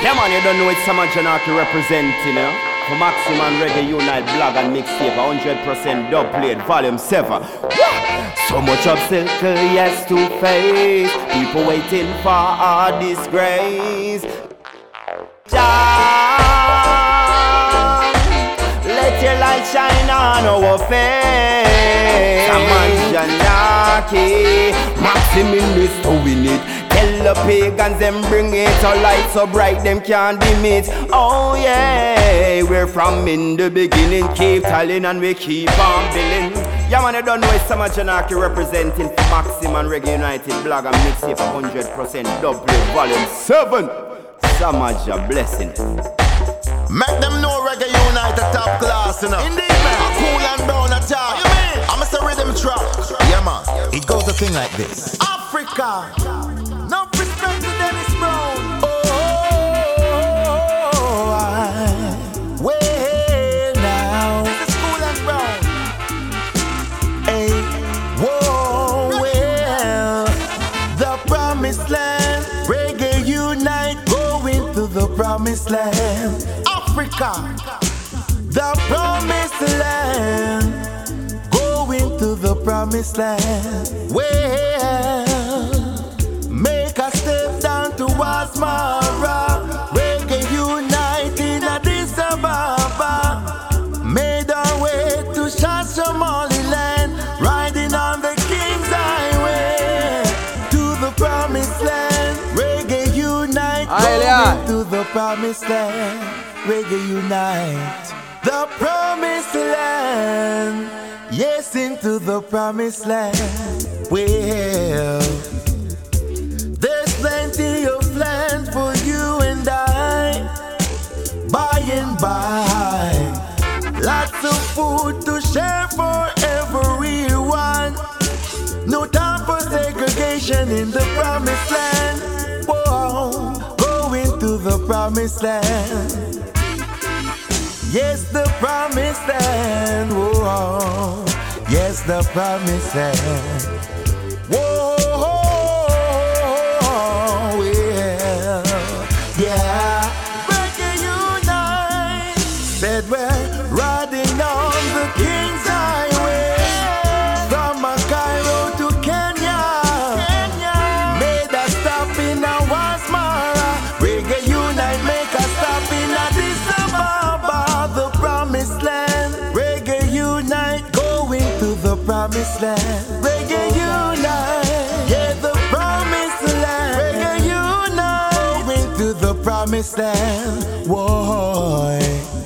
Yeah man, you don't know it's Sama Janaki representing, you know? For Maximum Reggae Unite blog and mixtape, 100% dub plate, volume 7. So much obstacle, yes, to face. People waiting for our disgrace. Jah, let your light shine on our face. Sama Janaki, eh? Maximum is doing it. The pagans them bring it a light so bright them can't dim it. Oh yeah, we're from in the beginning, keep telling and we keep on billing. Yeah man, you don't know it's Sama Janaki representing for Maximum Reggae United blog and mixtape 100% double volume 7. Samaja blessing. Make them know reggae unite a top class, you know. Indeed, man. A cool and brown a top. You mean? I'm a rhythm track. Yeah, man. It goes a thing like this. Africa. No respect to Dennis Brown. Oh, I, way now. This is Cool and Brown. Hey, whoa, well, the promised land, reggae unite, going to the promised land, Africa, the promised land, going to the promised land. Well, make a step Mara, reggae unite in Addis Ababa. Made our way to riding on the King's Highway to the promised land. Reggae unite, going to the promised land. Reggae unite, the promised land. Yes, into the promised land. Well, and by. Lots of food to share for everyone. No time for segregation in the promised land. Whoa, going to the promised land. Yes, the promised land. Whoa, yes, the promised land. Promised land. Unite, yeah, the promised land. Unite, the promised land. Whoa.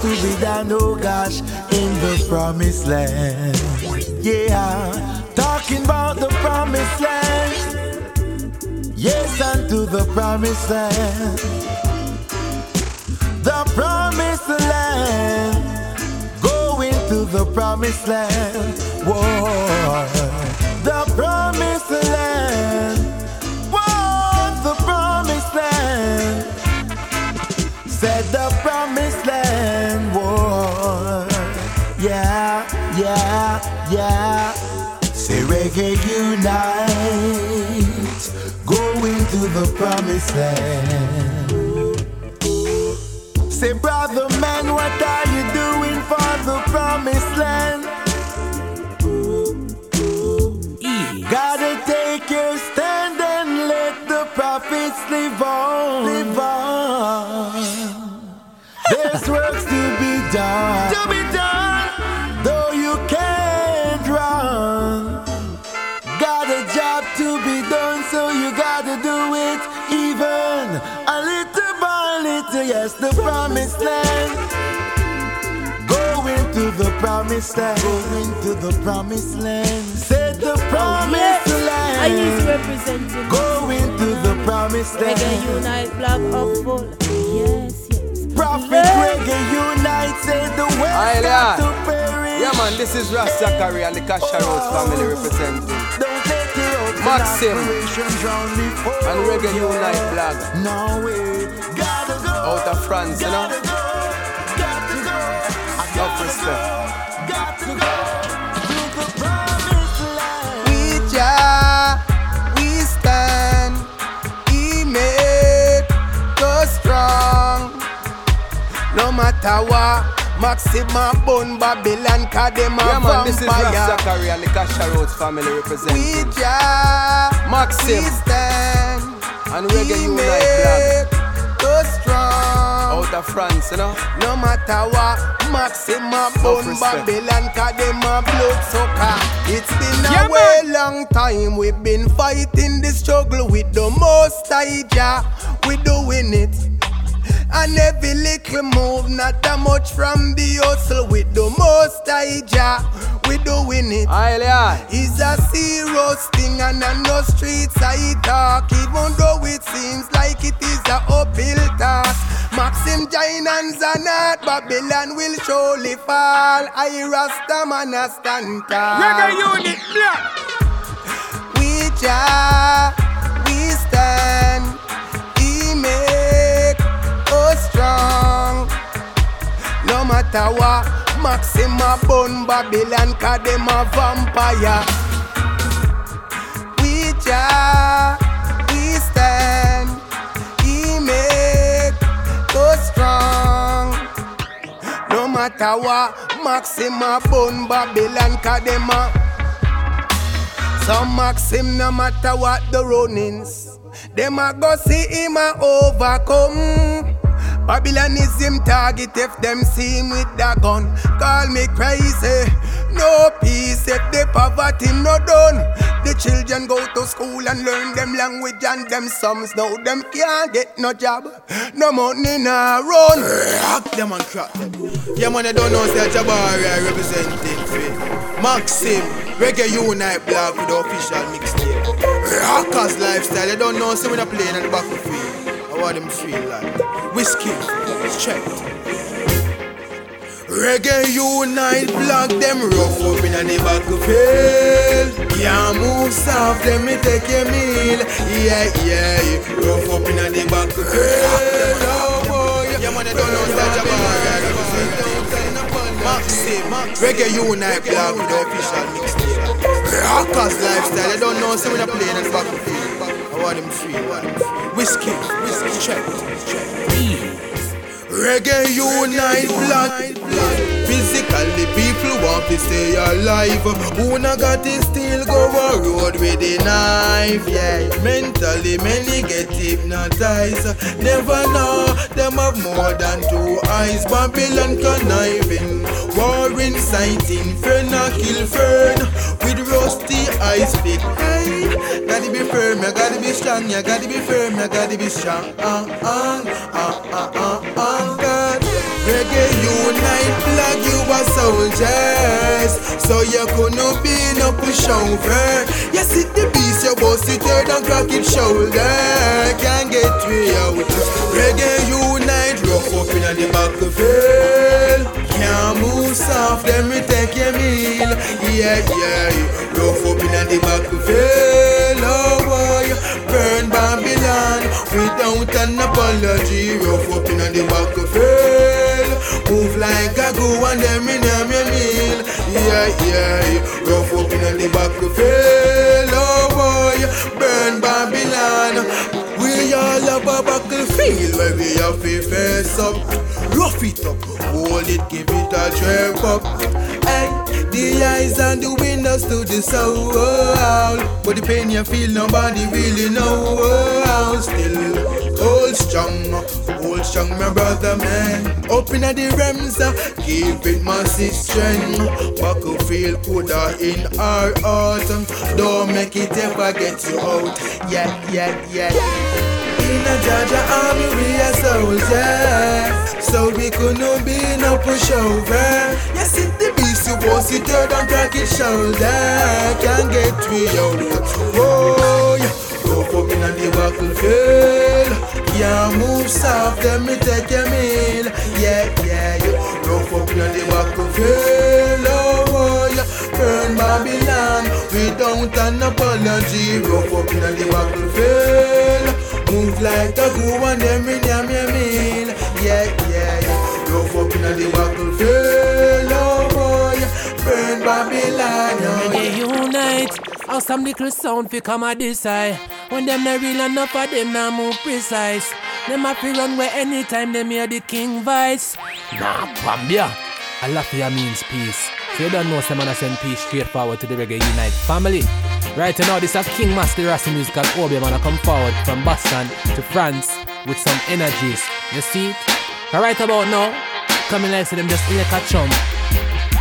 To be done, oh gosh, in the promised land. Yeah, talking about the promised land. Yes, unto the promised land. The promised land. Going to the promised land. Whoa. The promised land. Whoa, the promised land. Said the promised land. Yeah. Say reggae unite. Going to the promised land. Say, brother man, what are you doing for the promised land? Gotta take your stand and let the prophets live on. Live on. There's works to be done. To be done. Yes, the promised land. Going to the promised land. Going to the promised land. Said the oh, promised Yes, I need to represent him. Going to the promised Reggae. Unite Black up full. Yes, yes. Prophet Yeah. Reggae Unite said the West Aye, got yeah. to perish. Yeah, man, this is Ras Zachary and the Kasha oh, Rose family representing. Don't take your hopes Maxim. and aspirations round before And Reggae you. Unite blog. No way, gotta go. Out of France, you know? Got go. I Enough gotta respect. go, got to go. To the promised land. We we stand. He us strong. No matter what, Maxima bun Babylon, cause them a Yeah, man, this is vampire. Zachary and the Kasha Rose family We representing. Jah, Maxim. we stand. And Reggae Unite blog. Make us strong. Of France, you know? No matter what, Maxima bun respect. Babylon, cause them a blood sucker. It's been a Yeah, way long time we've been fighting the struggle with the most high Jah. We doing it. And every little move, not that much from the hustle with the most Jah. We doing it. It's a serious thing and on the streets I talk Even though it seems like it is a uphill task Maxim giants are not Babylon will surely fall. I Rasta man a stand tall. Unit blog. We Jah, we stand. He make us strong. No matter what Maxim a bun Babylon Cause them a vampire. We Jah, matter what Maxim a bun Babylon Cause them a some Maxim, no matter what the runnings, them a go see him a overcome. Babylon is him target if them see him with the gun. Call me crazy, no peace if the poverty no done. The children go to school and learn them language and them sums. Now them can't get no job, no money no run. Rock them and crack them. Yeah, man, I don't know say Jabari representing for Maxim, Reggae Unite Black with the official mixtape. Rockers lifestyle, I don't know, say when I playing on the back of battlefield. I want them feel like whiskey, straight. Reggae Unite blog them rough up in the battlefield. Can't move soft, them me take your meal. Yeah, yeah, rough up in the battlefield. Oh boy, yeah man, I don't know say Jabari I representing. Reggae Unite blog with the official mixtape. Rockers lifestyle, I don't know, say when I playing on the battlefield. I want them feel like whiskey, whiskey, check. Reggae Unite blood. Physically, people want to stay alive. Who not got it still go a road with a knife, yeah. Mentally, many get hypnotized. Never know, them have more than two eyes. Babylon conniving, war inciting, fern a kill fern. With rusty eyes, big eye. Gotta be firm, you gotta be strong, you gotta be firm, you gotta be strong. Uh, uh, uh, uh, uh. Unite, flag you are soldiers. So you couldn't be no pushover. You see the beast, you bust it head and crack it shoulder. Can't get way out. Reggae unite, rough up in the battlefield. Can't move soft, then we take your meal. Yeah, yeah, rough up in the battlefield. Oh boy, burn Babylon without an apology. Rough up in the battlefield. Move like a go and them in them your meal. Yeah, yeah, rough up in the battlefield. Battlefield where we have to face up. Rough it up, hold it, give it a jerk up. Hey, the eyes and the windows to the soul. But the pain you feel, nobody really know. Still, hold strong, hold strong, my brother man. Up in the realms, uh, keep it massive strength. Battlefield coulda in our heart. Don't make it ever get you out. Yeah, yeah, yeah. In a Jaja army we are soldiers So we couldn't be no pushover. You see the beast you boss it and crack it shoulder. Can't get we out Oh yeah Go up in the battlefield Yeah move soft let me take your meal. Yeah yeah yeah. Go up in the battlefield Oh burn Babylon. Without an apology. Rough up in the battlefield. Move like a goo and every damn you mean. Yeah, yeah, yeah. Rough up in the battlefield. Oh boy, burn Babylon. When they unite, how some little sound fi come a this side. When them not real enough of them not move precise. Them a fi run where anytime them hear the king voice. Nah, Bambia. Alafia means peace. So you don't know some man send peace straight forward to the Reggae Unite family. Right now, this is King Master Rasta Music and Obi man come forward from Boston to France with some energies. You see it? Right about now, coming like say them just like a chump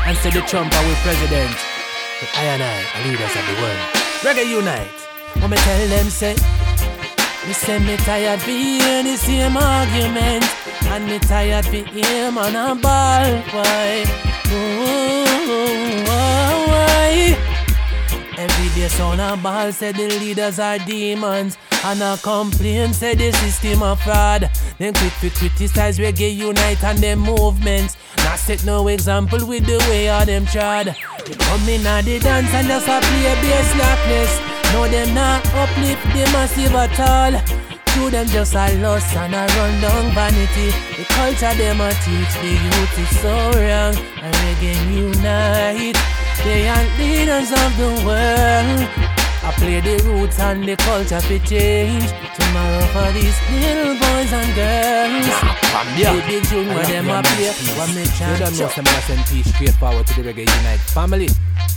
and say the chump are with president. But I and I are leaders of the world. Reggae Unite. When me tell them say, me say me tired hearing the same argument. And me tired for him on a ball why? Ooh, why? Every day son a ball said the leaders are demons And a complain said the system a fraud Then quick to criticize reggae unite and them movements Not set no example with the way all them trod They come in at the dance and just a play bass slackness No them not uplift the massive at all to them just a loss and a run down vanity. The culture them a teach the youth is so wrong. And reggae unite. They are leaders of the world. I play the roots and the culture for change. Tomorrow for these little boys and girls. Yeah. The big tune where them a play. What me You don't know some send peace straight forward to the Reggae Unite family.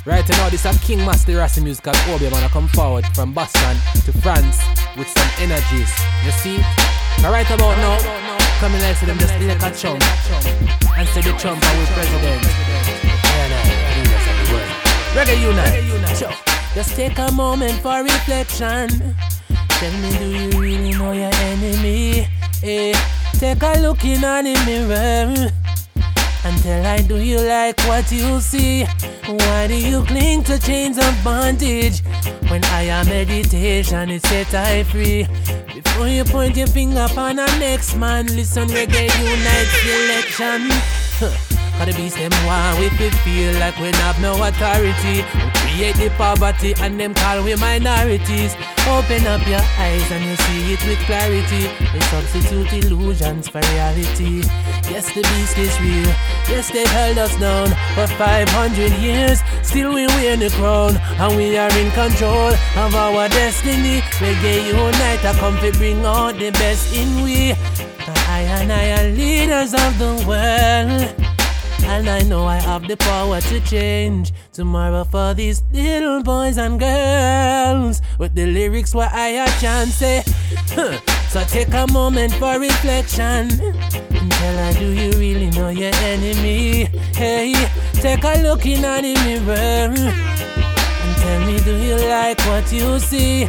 Right now, this is King Master Rasta Music and Obi man come forward from Boston to France with some energies. You see? But right about now, coming like say them just like a chump and say the chump are with president. Reggae Unite. Sure. Just take a moment for reflection. Tell me, do you really know your enemy? Eh, take a look in the mirror. And tell I, do you like what you see? Why do you cling to chains of bondage? When I am meditation, it set I free. Before you point your finger upon a next man, listen, reggae unite selection. Cause the beast them want we feel like we have no authority. We create the poverty and them call we minorities. Open up your eyes and you see it with clarity. We substitute illusions for reality. Yes, the beast is real. Yes, they held us down for 500 years. Still we wear the crown and we are in control of our destiny. Reggae unite, I come to bring out the best in we. I and I are leaders of the world. And I know I have the power to change tomorrow for these little boys and girls. With the lyrics where I a chance say. Huh. So take a moment for reflection. Tell her, do you really know your enemy? Hey, take a look in the mirror. And tell me, do you like what you see?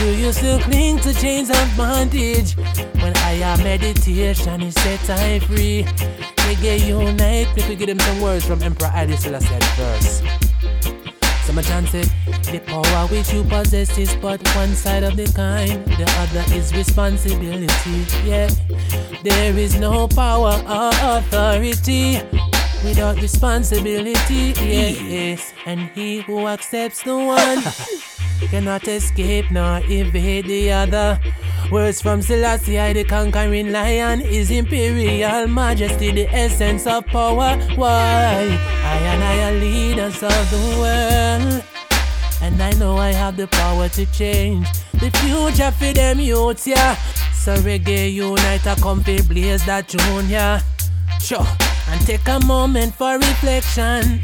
Do you still cling to chains of bondage? When I am meditation, it set I free. Reggae unite. If we give them some words from Emperor Haile Selassie verse. Some chance say the power which you possess is but one side of the kind, the other is responsibility. Yeah, there is no power or authority without responsibility. Yeah, and he who accepts the one cannot escape nor evade the other. Words from Selassie, I, the conquering lion, is imperial majesty, the essence of power. Why? I and I are leaders of the world. And I know I have the power to change the future for them youths, yeah. So reggae unite, I come fi blaze that tune, yeah. Sure. And take a moment for reflection.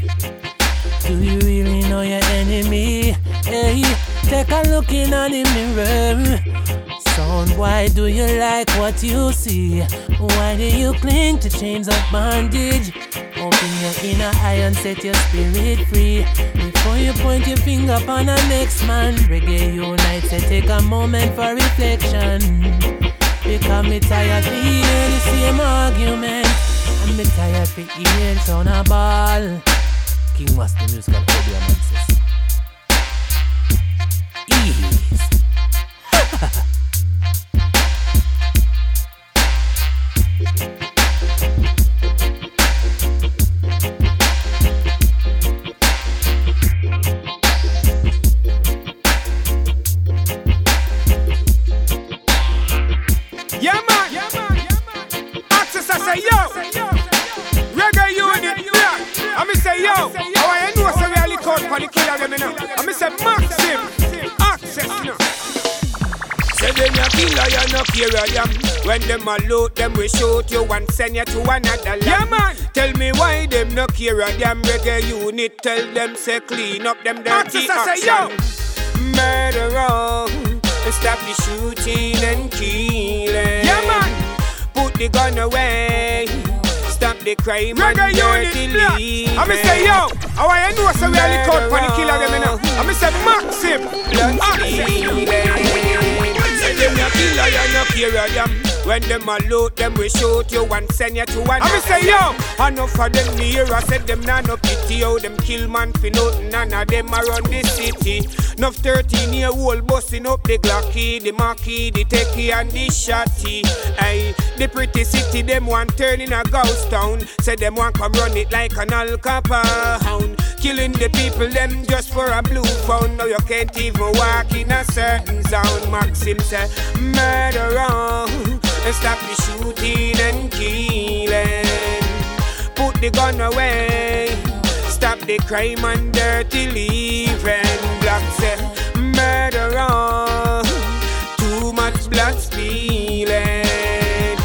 Do you really know your enemy? Hey, take a look in the mirror. Son, why do you like what you see? Why do you cling to chains of bondage? Open your inner eye and set your spirit free. Before you point your finger upon a next man, reggae unite. Say take a moment for reflection. Because me tired to hearing the same argument. I'm tired to hear son a ball. King Master Music and Obi Amansis. Ease. care of them. When them a loot, them we shoot you and send you to another land. Yeah, man. Tell me why them no care of them reggae unit. Tell them say clean up them dirty action. Say, yo. Murderer, stop the shooting and killing. Yeah, man. Put the gun away stop the crime Reggae and dirty living. I'm say yo, how I know so we are the code for the killer them you know. I'm say Maxim, Maxim. Them no killer, you no care. When them a loot, them we shoot you and send you to another. I say yo, enough of them near. I said them nah no pity. How them kill man for nothing. None of them around the city. Enough 13 year old busting up the Glocky, the Mackie, the Techie and the Shotty. Hey, the pretty city them want turn in a ghost town. Say them want come run it like an Al Capone. Killing the people them just for a blue phone. Now you can't even walk in a certain zone. Maxim say murder and stop the shooting and killing. Put the gun away. Stop the crime and dirty living. Black say murder on. Too much blood spilling.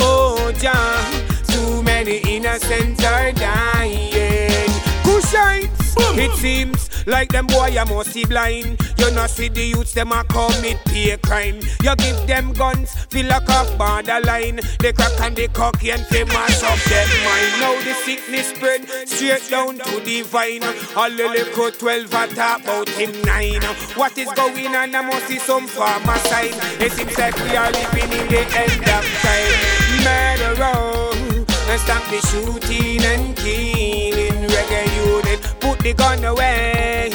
Oh, John, too many innocents are dying. Kushites, it seems like them boy you must see blind. You not see the youths them a commit pay crime. You give them guns, feel like off borderline. They crack and they cocky and they mash up them mind. Now the sickness spread straight down to the vine. All the little 12 a talk about him nine. What is going on? I must see some farmer sign. It seems like we are living in the end of time. Murder and stop the shooting and killing. Reggae unit, put the gun away.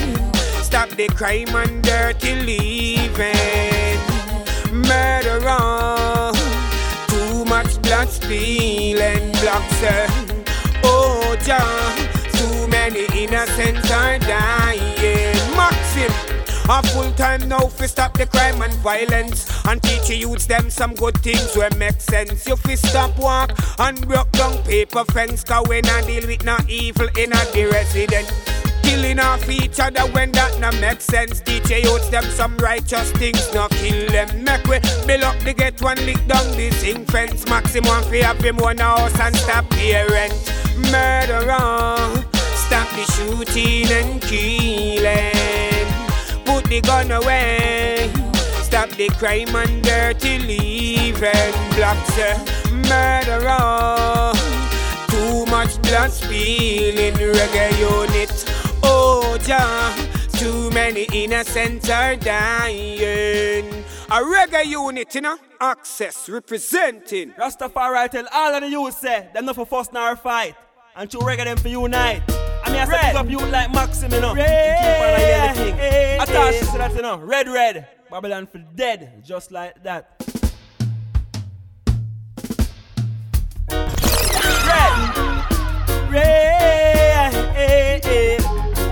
Stop the crime and dirty living. Murder on. Too much blood spilling. Blocks. Uh, oh, John. Too many innocents are dying. A full time now fi stop the crime and violence and teach the youths them some good things where make sense. You fi stop walk and broke down paper fence. Cause we not deal with no evil in a the resident. Killing off each other when that no make sense. Teach youths them some righteous things, no kill them. Make we build up the get one lick down the zinc fence. Maximum fi have him one house and stop parent. Murderer, stop the shooting and killing the gun away. Stop the crime and dirty living. Blocks a murderer. Too much blood spilling reggae unit. Oh, Jah. Too many innocents are dying. A reggae unit, you know? Access representing. Rastafari tell all of the youth say, them not for fuss nor fight. And to reggae them for unite. I mean, I said pick up you like Maxim, you know. Red, keep on a yellow king. I thought she said that, you know. Red, red. Babylon for dead, just like that. Red, red,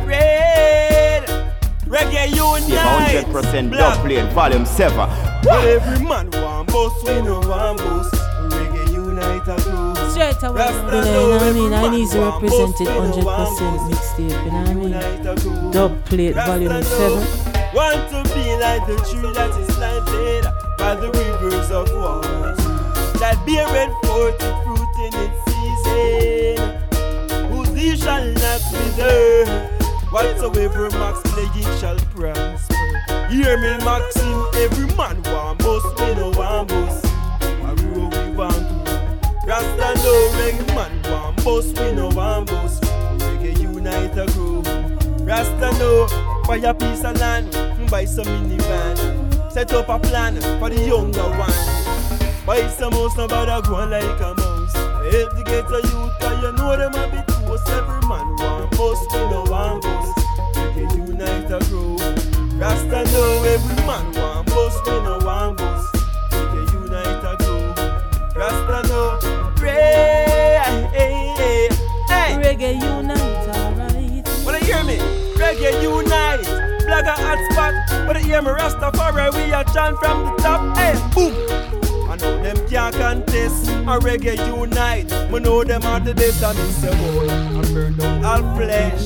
red. Reggae unite. 100% dub plate, volume 7. Well, every man want boss, we know want boss. Reggae unite a crew. Straight away. You know what I mean? I need to represent it 100% mixtape, you know what I mean? Dub plate, volume 7. Want to be like the tree that is planted by the rivers of water that bear red forth fruit in its season, whose ye shall not wither. Whatsoever Max play, shall prosper. Hear me, Maxim, every man we we want. Rasta no reggae man want boss, we no want boss. Reggae unite a grow. Rasta no, buy a piece of land, buy some minivan. Set up a plan for the younger one. Buy some house, no bother go on like a mouse. Help to get a youth, cause you know them a bit close. Every man want boss, we no want boss. Reggae unite a grow. Rasta know every man want boss, we no want boss. Reggae unite, alright. Hear me? Reggae unite, blagger hotspot. Wanna hear me? Rastafari, we a chant from the top. Hey, boom. I know them can't contest. A reggae unite. Me know them are the best and it's a boy. I burn down all flesh.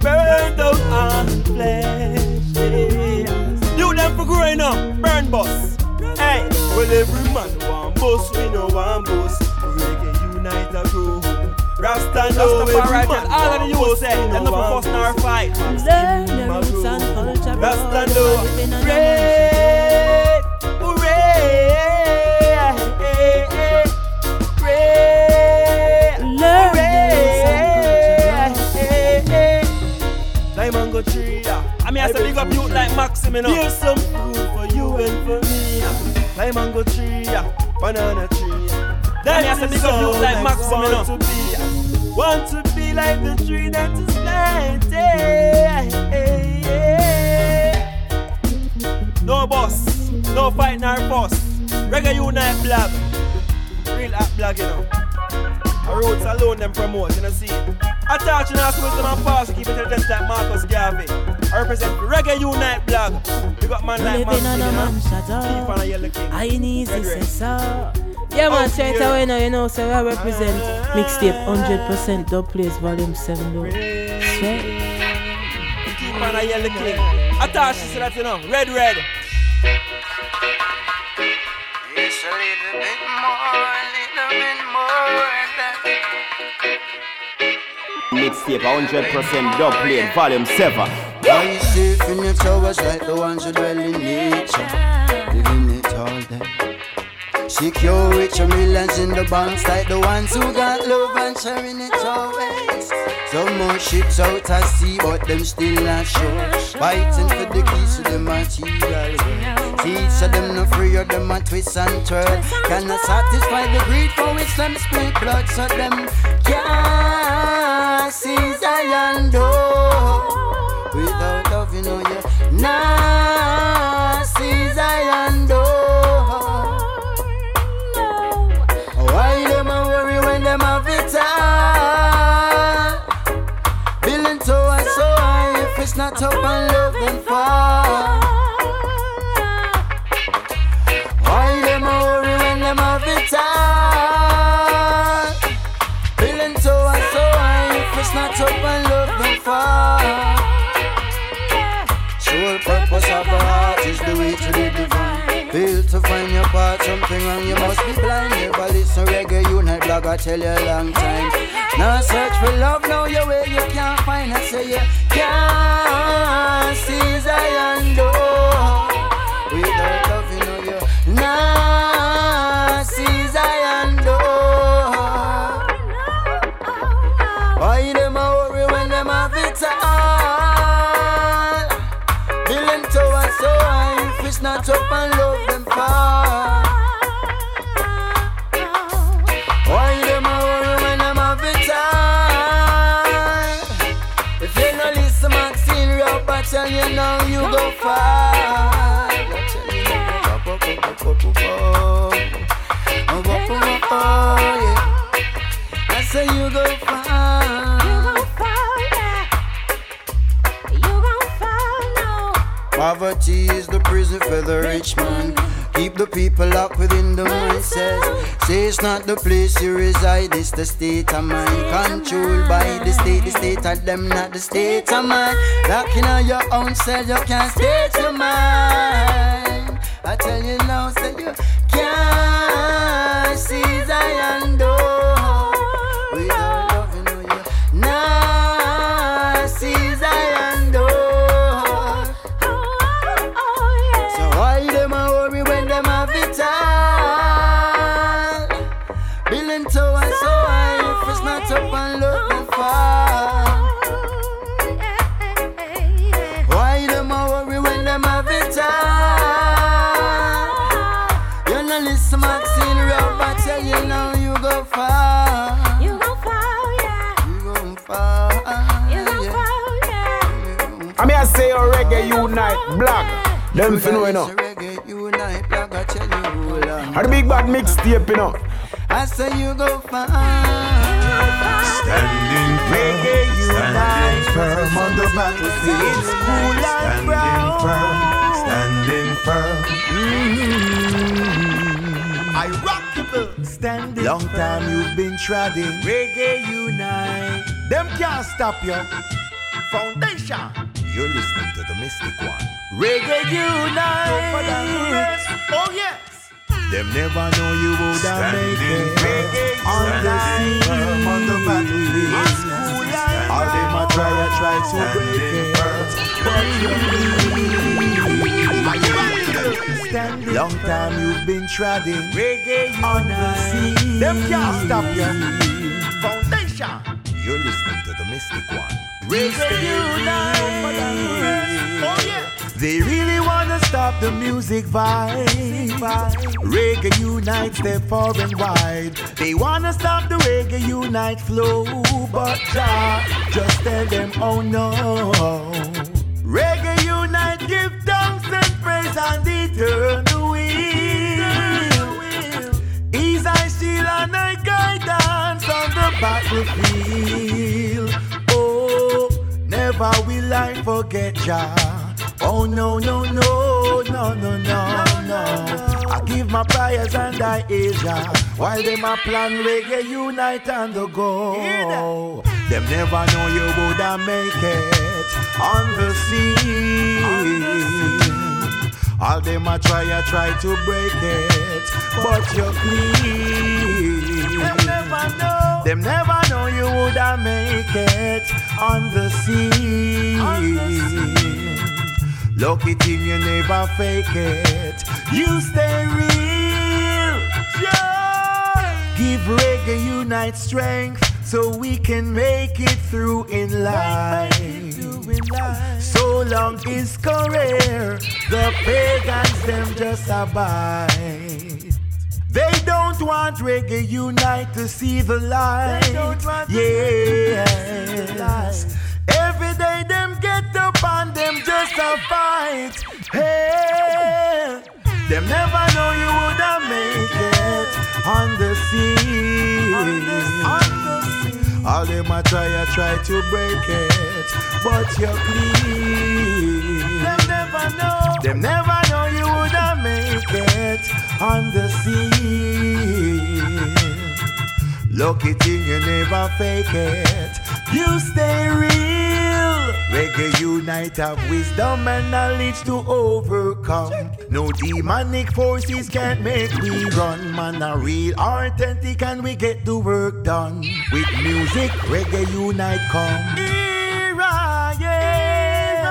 Burn down all flesh. You them for growing up. Burn bus. Hey, well every man want boss, we no want boss. Reggae unite a grow. Rasta know every man all of the youth say, them no no for fuss nor fight. Learn the roots and culture. Rasta know. living on a Hooray, hooray, hooray, Learn the roots and culture. Diamond go tree. I mean, I say big up youth like Maxim. Here's some food for you and for me. yeah. Mango tree, banana tree. You to is big up youth all like I Maxim, you want know. to be. Want to be like the tree that is planted. No boss, no fight nor boss. Reggae Unite blog. Real app blog, you know. A roots alone them promote, you know see. You now, so them and pass, keep it just like Marcus Garvey. I represent Reggae Unite blog. You got man like man, you know. Keep on a yellow king. I need to say so. Yeah, man, straight yeah. away now, you know, so I represent mixtape 100% dub plates volume 7 though. Straight. Keep on a yellow king. I touch you that you know. Red, red. It's a little bit more, a little bit more Mixtape 100% dub plate, volume 7. I safe in your towers like the ones who dwell in nature, Secure with your millions in the banks like the ones who got love and sharing it always. Some more ships out at sea, but them still not sure. Fighting for the keys to the material. Teach them no free, or them a twist and turn. Cannot satisfy the greed for which them split blood, so them can't see Zion door. Without love, you know you nah I tell you a long time. Now search for love, now your way you can't find. I say you can't see Zion door. Poverty is the prison for the rich man. Keep the people locked within the mindset. Say it's not the place you reside, it's the state of mind. Controlled by the state, the state of them, not the state of mind. Locking on your own cell, you can't state your mind. Unite blog. Them fin know, you know. Reggae I tell you hold on. And the big bad mixtape, you know. I say you go far. Standing firm, standing firm on the battlefield. Standing firm, standing firm. Mm-hmm. I rock the boat. Standing Long time you've been treading. Reggae unite. Them can't stop you. Foundation. You're listening to the Mystic One. Reggae unite. Oh yes. Them never know you would have make it on the scene, on the battlefield. All them a try, a try to break it, but you Long time you've been treading reggae on the scene. Them can't stop you. Foundation. You're listening to the Mystic One. Reggae Unite. Oh yeah. They really wanna stop the music vibe. Reggae Unite, step far and wide. They wanna stop the Reggae Unite flow, but ja, just tell them, oh no. Reggae Unite, give thanks and praise and the will. I shield and I guidance on the battlefield. Oh, never will I forget Jah. Oh no, no, no, no, no, no, no. I give my prayers and I Asia while them a plan reggae unite and the go. Them never know you woulda make it on the scene. All them a try, a try to break it, but you're clean. Them never know. Them never know you woulda make it on the scene. On the scene. Lucky thing you never fake it. You stay real. Yeah. Give reggae unite strength so we can make it through in life. So long is career, the pagans them just abide. They don't want reggae unite to see the light. Yes. Every day them get up and them just a fight. Hey, them never know you woulda make it on the sea. All them a try, a try to break it, but you're clean. Them never know. Them never know you woulda make it on the sea. Lucky thing you never fake it. You stay real. Reggae unite have wisdom and knowledge to overcome. No demonic forces can't make we run. Man, a real authentic and we get the work done. With music, reggae unite come. Here I am.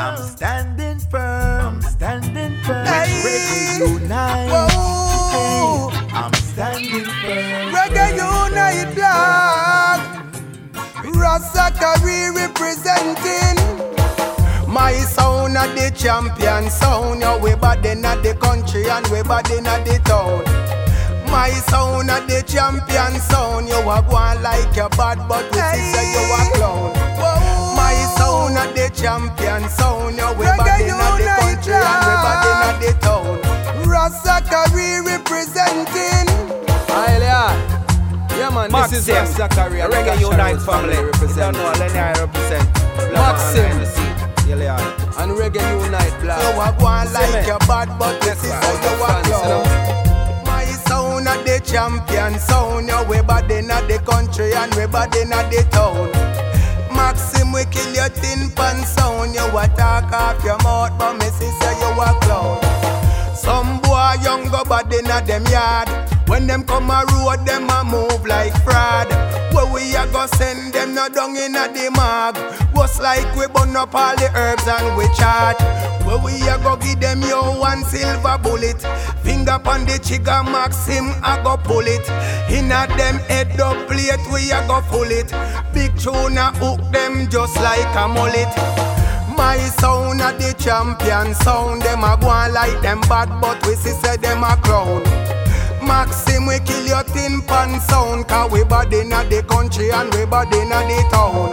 I'm standing firm. I'm standing firm. Hey. Reggae unite. Whoa. Hey. I'm standing firm. Reggae unite, blood. Rasakari representing my sound at the champion sound. Yeah, we bad in the country and we bad in the town. My sound at the champion sound. You are going like a bad, but we hey. say you are clown. Whoa. My sound at the champion sound. Yeah, we bad in the country and we bad in the town. Rasakari representing. Man, Maxim. this is Ram Zachariah. Reggae Unite family. Represent. You don't know, Lenny I represent. Maxim. And Reggae Unite, black. You are going like eh? a bad, but this is how you walk My sound at the champion sound. You we bad in the country and we bad in the town. Maxim, we kill your tin pan sound. You a talk off your mouth, but me say you a clown. Some boy young go bad in a them yard. When them come a road, them a move like fraud. Where we a go send them no down in a the mag. Was like we burn up all the herbs and we charge. Where we a go give them yo one silver bullet. Finger on the trigger, Maxim a go pull it. In a them head up plate, we a go pull it. Big tune a hook them just like a mullet. My sound a the champion sound. Them a go like them bad, but we see say them a crown. Maxim, we kill your tin pan sound Cause we bad inna the country and we bad inna the town.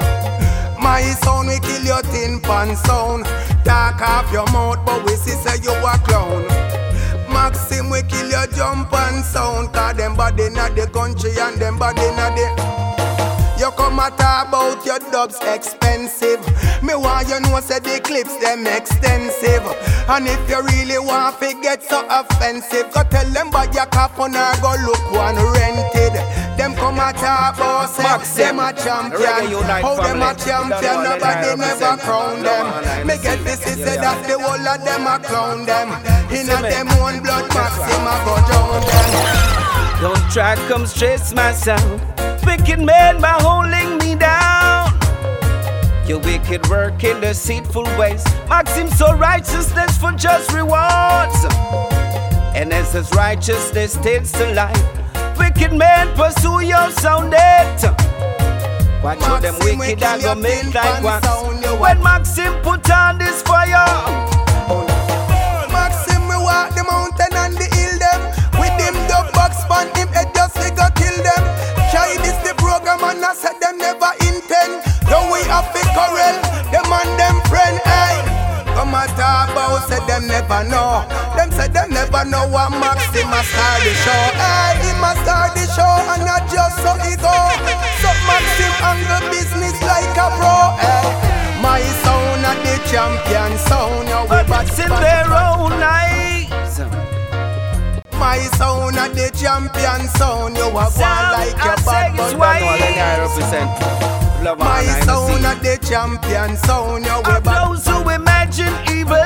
My sound, we kill your tin pan sound. Talk off your mouth, but we see say you a clown. Maxim, we kill your jump and sound Cause them bad inna the country and them bad inna the you come a talk about your dubs expensive. Me want you know say the clips them extensive. And if you really want to get so offensive, go tell them buy your cap on or go look one rented. Them come a talk about sex, them a champion. How them a champion, nobody never crown them. Me get this, he said that the whole of them a clown them. In a them own blood, Maxim a go drown them. Don't try come stress myself. Wicked man by holding me down. Your wicked work in deceitful ways. Maxim so righteousness for just rewards. And as his righteousness tends to life, wicked men pursue your sound it. Watch how them wicked and go make like wax. When Maxim put on this fire. Maxim we walk the mountain and the hill them. With him the box span him head just we go kill them. The and I said them never intend. Don't we have to quarrel? Them and them friend, hey. Come a talk about say them never know. Them say them never know what Maxim a start the show. Hey, him a start the show and not just so he go. So Maxim handle business like a pro. Hey, my sound a the champion sound. Yo, we But in their own eyes. My sound a the champion sound. You a one like your bad it's but white. don't I represent. My sound a the champion sound. You Of a bad those who imagine evil.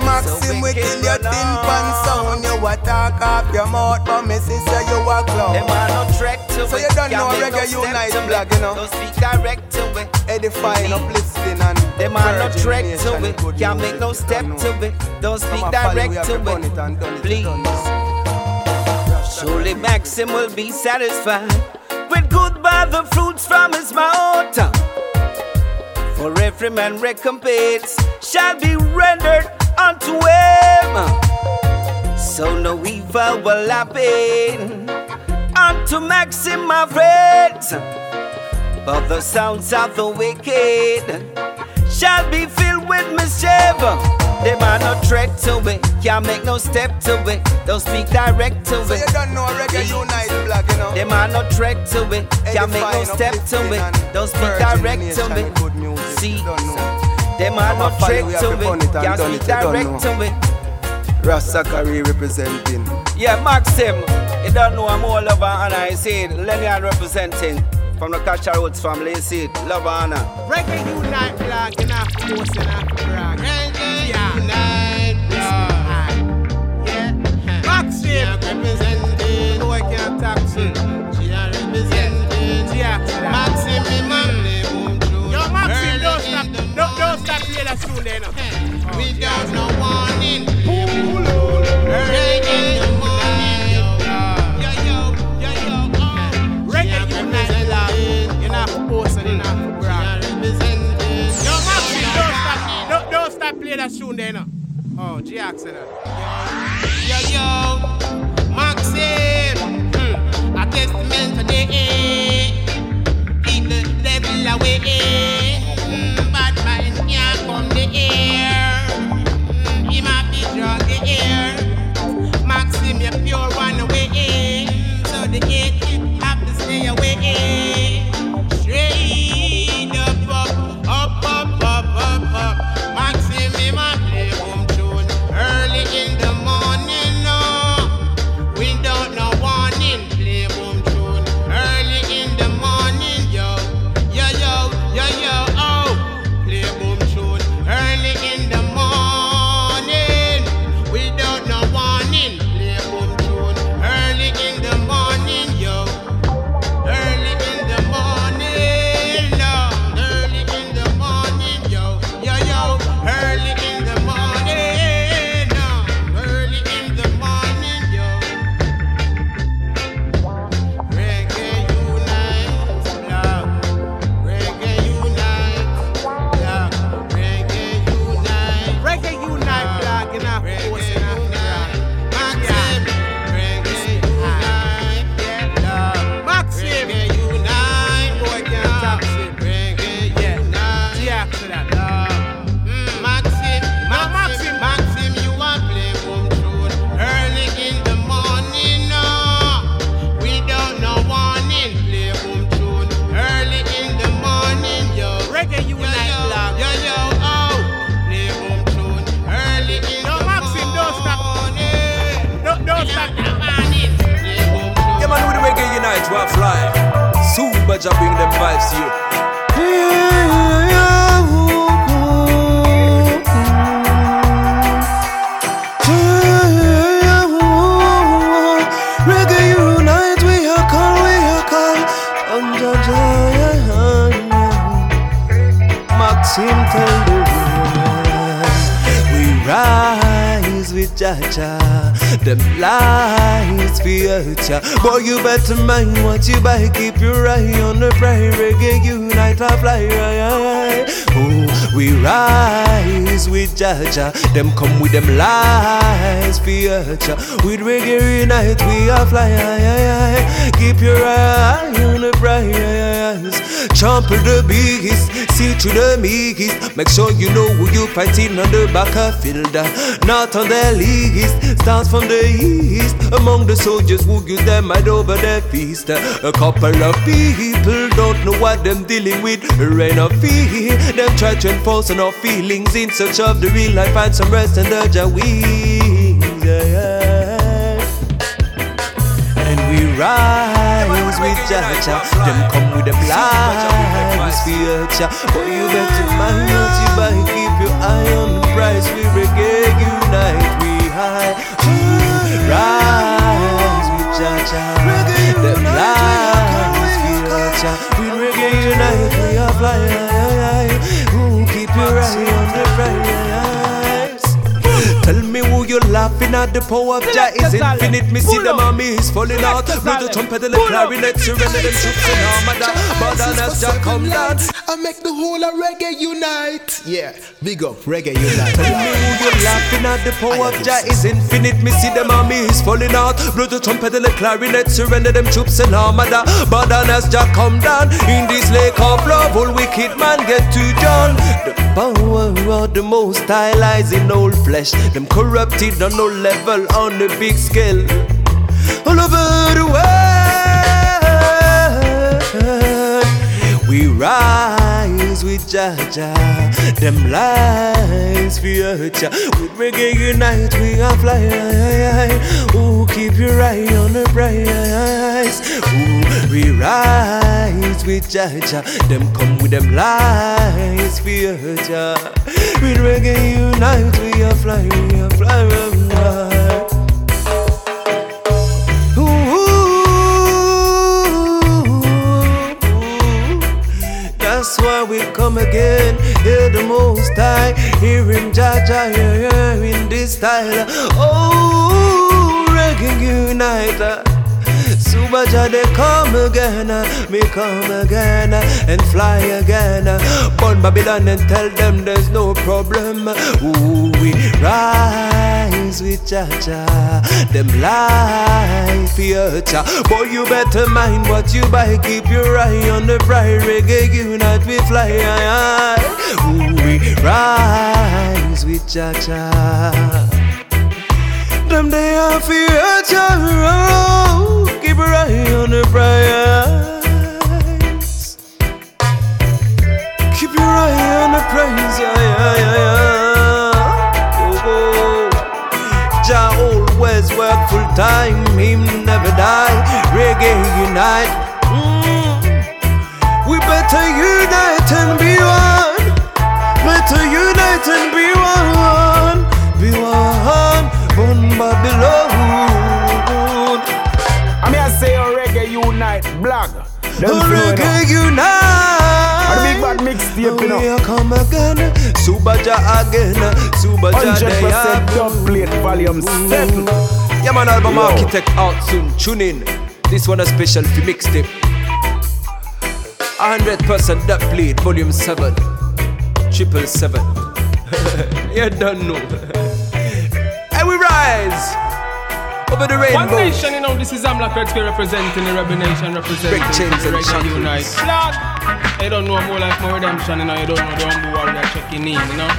Maxim we kill your thin pan sound You a talk off your mouth But me see say you a clown Them are no threat to So you don't know no Reggae step Unite it. you know Don't speak direct to it. Edifying, uplifting and Them are no Nation, to it. Can't make no step to it. Don't speak Come a follow, we direct to to it. it and done it, Please. Surely Maxim will be satisfied with good by the fruits from his mouth. For every man recompense shall be rendered unto him. So no evil will happen unto Maxim, my friends. But the sounds of the wicked shall be filled with mischief. They are no threat to it, can't make no step to it. Don't speak direct to So it. you don't know Reggae Unite you know Them are no threat to it, can't make no step to it. Don't speak direct to it. See, you don't know. them no a follow, threat we have to to it, can't speak direct to it. Rasakari representing Yeah, Maxim, you don't know I'm all over and I see it. Lenny I'm representing from the Catcher Roots family, you see it. Love and honor. Reggae Unite blog, you know, post in a brag. Reggae Unite blog. Yeah. Maxim. representing. No, I can't talk to. Gia representing. Yeah. Maxim, me man. Yo, Maxim, don't stop. Don't, don't stop playing that tune there now. Without no warning. Jah bring them vibes to you. Maxim world we rise with Jaja. Them lies future. Boy, you better mind what you buy. Keep your eye on the prize. Reggae unite, I fly. Oh, we rise with Jaja. Them come with them lies future. With reggae unite, we are fly. Keep your eye on the prize. Trample the beast, see through the meekest. Make sure you know who you fighting on the back of field. Not on the least. Starts from the east. Among the soldiers who use them might over their feast. A couple of people don't know what them dealing with. Rain of fear. Them try to enforce on our feelings in search of the real life. Find some rest in the Jawings. Yeah, yeah. And we rise with Jaja. Them come with them lies future. But you better mind what you buy. Keep your eye on the price. We reggae unite. We high. We rise laughing at. The power of Jah is infinite. Me see them armies falling out. Blow the trumpet and the clarinet. Surrender them troops and armada. But as Jah come down. I make the whole of reggae unite. Yeah, big up reggae unite. Tell me who you laughing at. The power of Jah is infinite. Me see them armies falling out. Blow the trumpet and the clarinet. Surrender them troops and armada. But then as Jah come down. In this lake of love, all wicked man get to John. The power of the most high lies in old flesh. Them corrupted on no level on the big scale. All over the world, we rise with Jaja. Them lies future. With reggae unite, we are fly. Ooh, keep your eye on the prize. Ooh, we rise with Jaja. Them come with them lies future. With reggae unite, we are fly, we are fly. We are fly. Come again. Hear the most high. Hear him Jaja, hear him in this style. Oh, reggae unite. Subaja they come again, me come again and fly again. Burn Babylon and tell them there's no problem. Ooh, we rise with Jaja, them life future. Boy, you better mind what you buy. Keep your eye on the bright reggae unite. We fly. Ooh, we rise with Jaja. Them they are future. Oh, keep your eye on the prize. Keep your eye on the prize. Yeah, yeah, yeah, yeah. Full time. Him never die. Reggae unite. Mm. We better unite and be one. Better unite and be one. Be one. Born Babylon. I mean, I say, oh, reggae unite, blog. Them Oh, reggae unite. And big bad mixtape, you know. here come again. Subaja again. Subaja 100% dub plate, volume 7. Yeah, man, album Yo. architect out soon. Tune in. This one a special for mixtape. 100% dub plate, volume 7. Triple seven. you don't know. and we rise over the rainbow. One rainbow. nation, you know, this is Amla Kretzky representing the Rebel Nation, representing Break chains the and Reggae shackles. Unite. Lord, you don't know more like more redemption, you know, you don't know the humble warrior checking in, you know?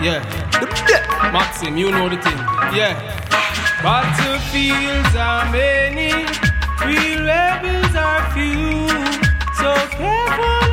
Yeah. Maxim, you know the thing. Yeah. Battlefields are many, real rebels are few. So careful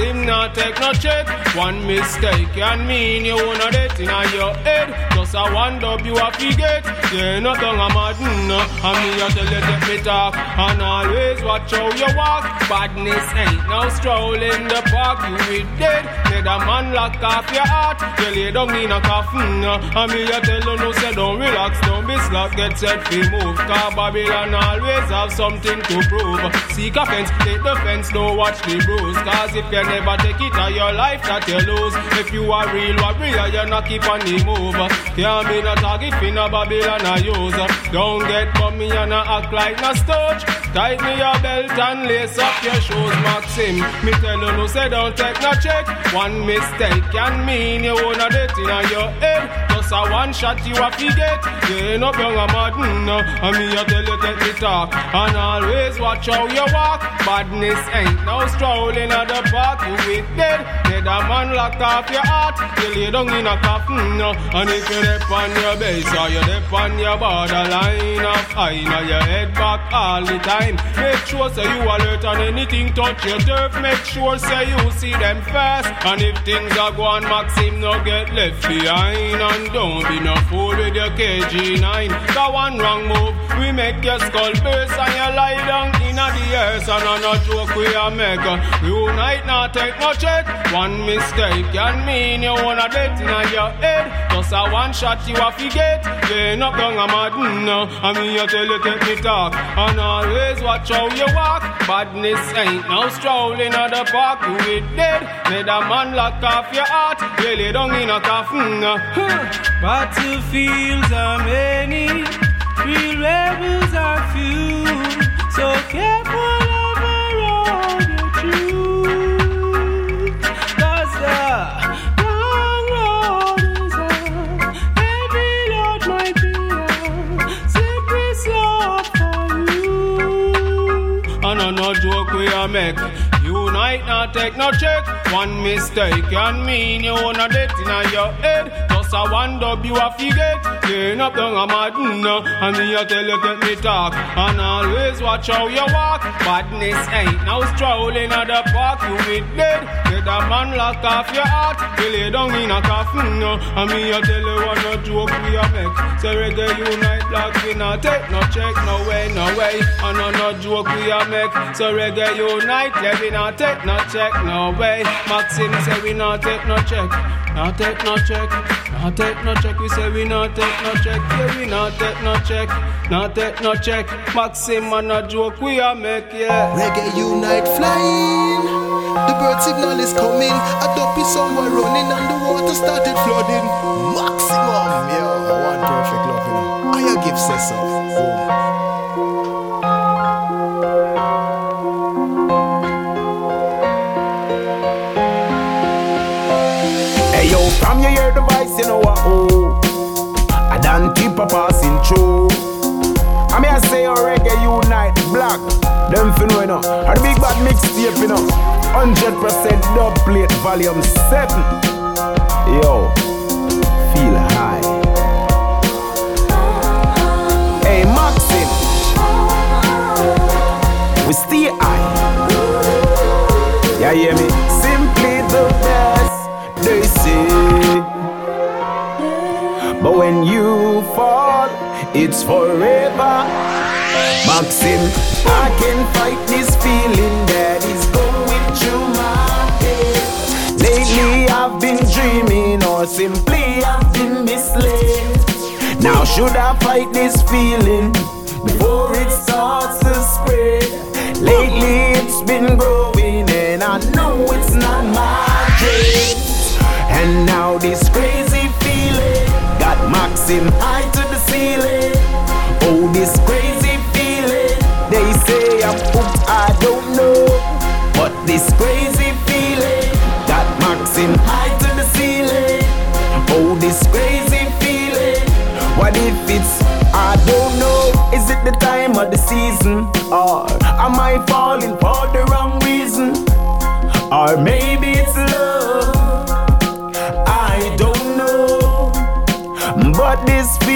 Maxim not take no check. One mistake can mean you wanna debt in your head. Just a one dub you forget. Yeah, no tongue a madden. And me a tell you take me talk. And always watch how you walk. Badness ain't no stroll in the park. You with dead. Let a man lock off your heart. Tell you down in a coffin. And me a tell you no say don't relax, don't be slack. Get set fi move. Cause Babylon always have something to prove. Seek offense, take the fence, don't watch the bruise. Cause if you never take it on your life that you lose. If you are real warrior, you not keep on the move. Can't be no target for no Babylon I use. Don't get bummy and a act like no stooge. Tighten your belt and lace up your shoes, Maxim. Me tell you no say don't take no check. One mistake can mean you wanna debt in your head. A one shot you a forget. You ain't up young a madden. Mm, and me a tell you take me talk. And always watch how you walk. Badness ain't no strolling at the park. You with dead. Dead a man lock off your heart. Till you lay down in a coffin. Mm, and if you dip on your base or you dip on your borderline of high, now your head back all the time. Make sure say you alert on anything touch your turf. Make sure say you see them first. And if things are going, Maxim no get left behind. And don't be no fool with your KG9. Got one wrong move, we make your skull burst and you lie down in the earth. And on a joke we are make. Unite not take no check. One mistake can mean you wanna debt in your head. Just a one shot you a forget. Ain't up down a madden. I mean you tell you take me talk. And always watch how you walk. Badness ain't no strolling at the park. You dead. Made a man lock off your heart. You lay down in a coffin. Battlefields are many, real rebels are few. So careful of the road you choose. 'Cause the long road is a heavy load might be a slippery slope for you. Oh, and on no joke we a make. Unite not take no check. One mistake can mean you wanna debt in your head. Just a one dub you a forget. Ain't up down a madden. And me a tell you get me talk. And always watch how you walk. Badness ain't no strolling at the park. You with dead. Let a man lock off your heart. You lay down in a coffin. And me a tell you what no joke we a make. Say reggae unite black we not take no check. No way, no way. And on no joke we a make. So reggae unite. Yeah, we not take no check. No way. Maxim say we not take no check. Not take no check. Not take no check. We say we not take no check. Yeah, we not take no check. Not take no check. Maxim and a joke we a make. Yeah. Reggae unite flying. The bird signal is coming. A duppy somewhere running and the water started flooding. Maximum, yeah. One perfect love, you know. I give say so. A passing through. I mean, I say, oh, reggae unite, black. Them fin we know. A the big bad mixtape, you know. 100% dub plate, volume 7. Yo, feel high. Hey, Maxim. We stay high. Yeah, hear me? Forever. Maxim, I can fight this feeling that is going through my head. Lately I've been dreaming, or simply I've been misled. Now should I fight this feeling before it starts to spread? Lately it's been growing, and I know it's not my dream. And now this crazy feeling got Maxim high to the ceiling.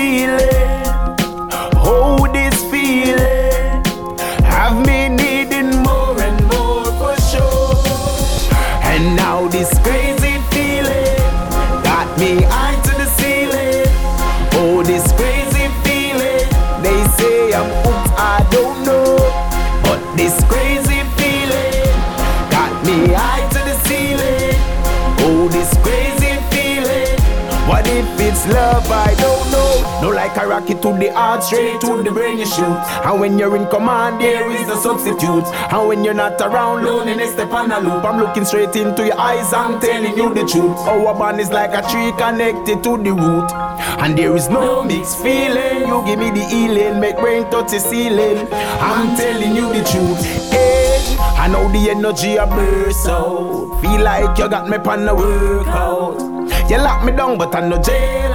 Feeling, the heart, straight to the brain you shoot. And when you're in command, there is a substitute. And when you're not around, loneliness step on a loop. I'm looking straight into your eyes, I'm telling you the truth. Our bond is like a tree connected to the root. And there is no mixed feeling. You give me the healing, make brain touch the ceiling. I'm telling you the truth. Hey, I know the energy I burst out. Feel like you got me pan the workout. You lock me down, but I no jailhouse.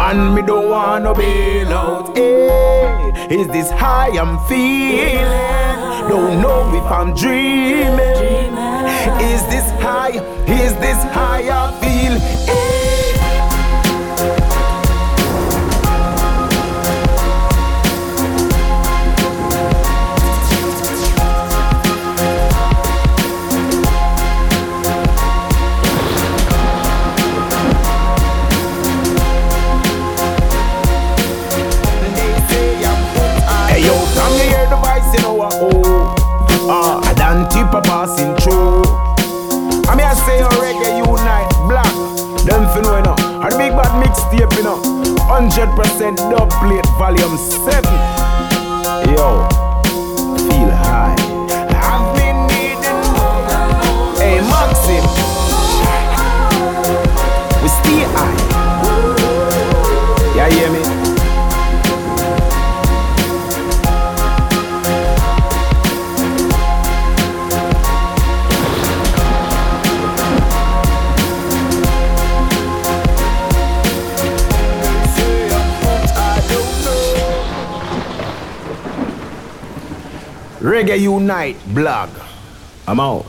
And me don't want no bailout. Hey, eh, is this high I'm feeling? Don't know if I'm dreaming. Is this high? Is this high I you hear the Unite blog. I'm out.